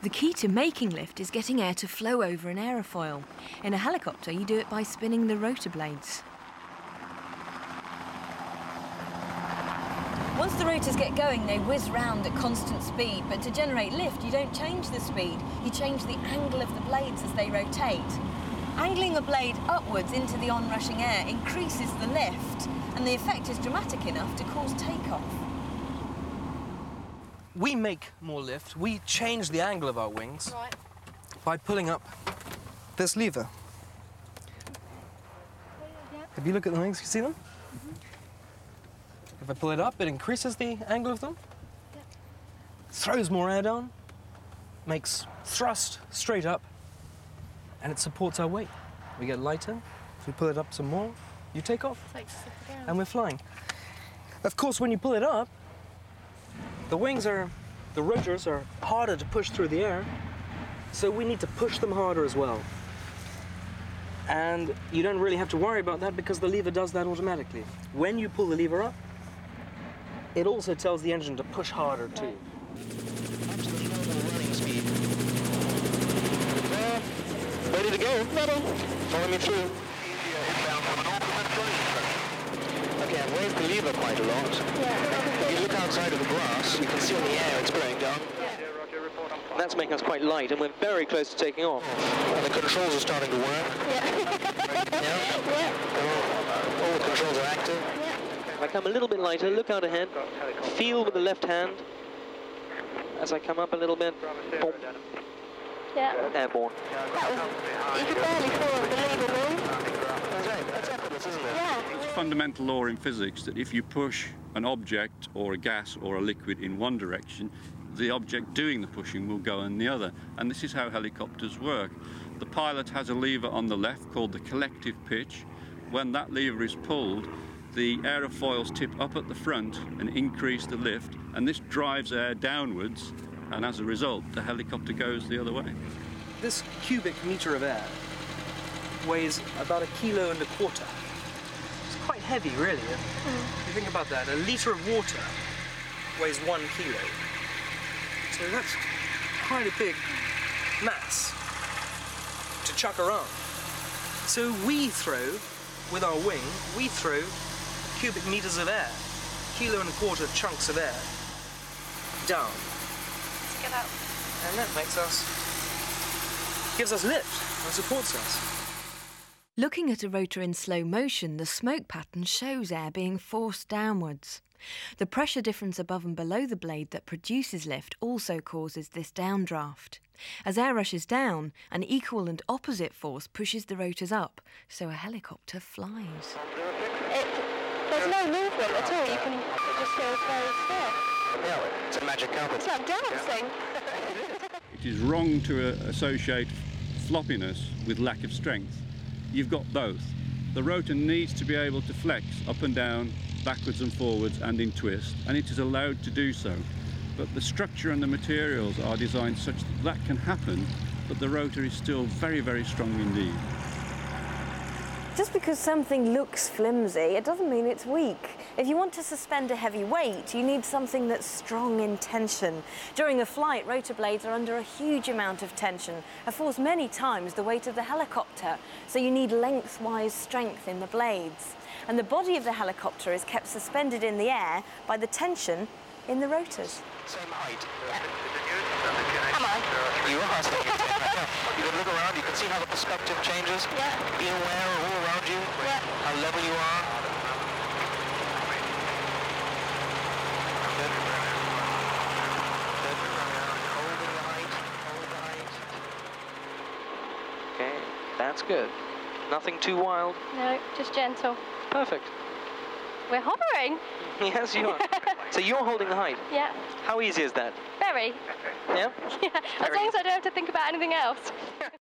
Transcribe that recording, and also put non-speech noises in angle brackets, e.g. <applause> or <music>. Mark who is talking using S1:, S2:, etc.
S1: The key to making lift is getting air to flow over an aerofoil. In a helicopter, you do it by spinning the rotor blades. Once the rotors get going, they whiz round at constant speed, but to generate lift, you don't change the speed, you change the angle of the blades as they rotate. Angling a blade upwards into the onrushing air increases the lift, and the effect is dramatic enough to cause takeoff.
S2: We make more lift, we change the angle of our wings
S3: Right.
S2: by pulling up this lever. If you look at the wings, you see them? Mm-hmm. If I pull it up, it increases the angle of them, throws more air down, makes thrust straight up, and it supports our weight. We get lighter. If we pull it up some more, you take off,
S3: Takes us off the ground.
S2: and we're flying. Of course, when you pull it up, the wings are, the rotors are harder to push through the air, so we need to push them harder as well. And you don't really have to worry about that because the lever does that automatically. When you pull the lever up, it also tells the engine to push harder too.
S4: Ready to go? Ready. Follow me through. Okay, I've raised the lever quite a lot. If you look outside of the glass, you can see in the air it's blowing down.
S2: That's making us quite light, and we're very close to taking off.
S4: And the controls are starting to work. Yeah. All, all the controls are active.
S2: If I come a little bit lighter, look out ahead, feel with the left hand as I come up a little bit. Boom,
S3: Yeah.
S2: airborne.
S3: You could barely feel the.
S4: That's right. That's effortless, isn't it?
S3: Yeah.
S5: It's a fundamental law in physics that if you push an object or a gas or a liquid in one direction, the object doing the pushing will go in the other. And this is how helicopters work. The pilot has a lever on the left called the collective pitch. When that lever is pulled, the aerofoils tip up at the front and increase the lift, and this drives air downwards, and as a result, the helicopter goes the other way.
S2: This cubic meter of air weighs about a kilo and a quarter. Heavy, really. If mm. you think about that, a litre of water weighs one kilo. So that's quite a big mass to chuck around. So we throw, with our wing, we throw cubic meters of air, kilo and a quarter chunks of air, down.
S3: Let's get out.
S2: And that makes us, gives us lift and supports us.
S1: Looking at a rotor in slow motion, the smoke pattern shows air being forced downwards. The pressure difference above and below the blade that produces lift also causes this downdraft. As air rushes down, an equal and opposite force pushes the rotors up, so a helicopter flies.
S3: It, there's no movement at all. You can it just feels very still.
S4: Yeah, it's a magic carpet.
S3: It's like dancing.
S5: It is wrong to uh, associate floppiness with lack of strength. You've got both. The rotor needs to be able to flex up and down, backwards and forwards, and in twist, and it is allowed to do so. But the structure and the materials are designed such that that can happen, but the rotor is still very, very strong indeed.
S1: Just because something looks flimsy, it doesn't mean it's weak. If you want to suspend a heavy weight, you need something that's strong in tension. During a flight, rotor blades are under a huge amount of tension, a force many times the weight of the helicopter, so you need lengthwise strength in the blades. And the body of the helicopter is kept suspended in the air by the tension in the rotors.
S4: Same height.
S3: Am I?
S4: You are staying at 10 right now. You can look around, you can see how the perspective changes.
S3: Yeah.
S4: Be aware of all around you,
S3: Yeah.
S4: how level you are. Holding the height, hold the height.
S2: Okay, that's good. Nothing too wild.
S3: No, just gentle.
S2: Perfect.
S3: We're hovering. <laughs>
S2: Yes, you are. <laughs> so you're holding the height.
S3: Yeah.
S2: How easy is that?
S3: Very.
S2: Yeah? <laughs>
S3: Yeah. As long as I don't have to think about anything else.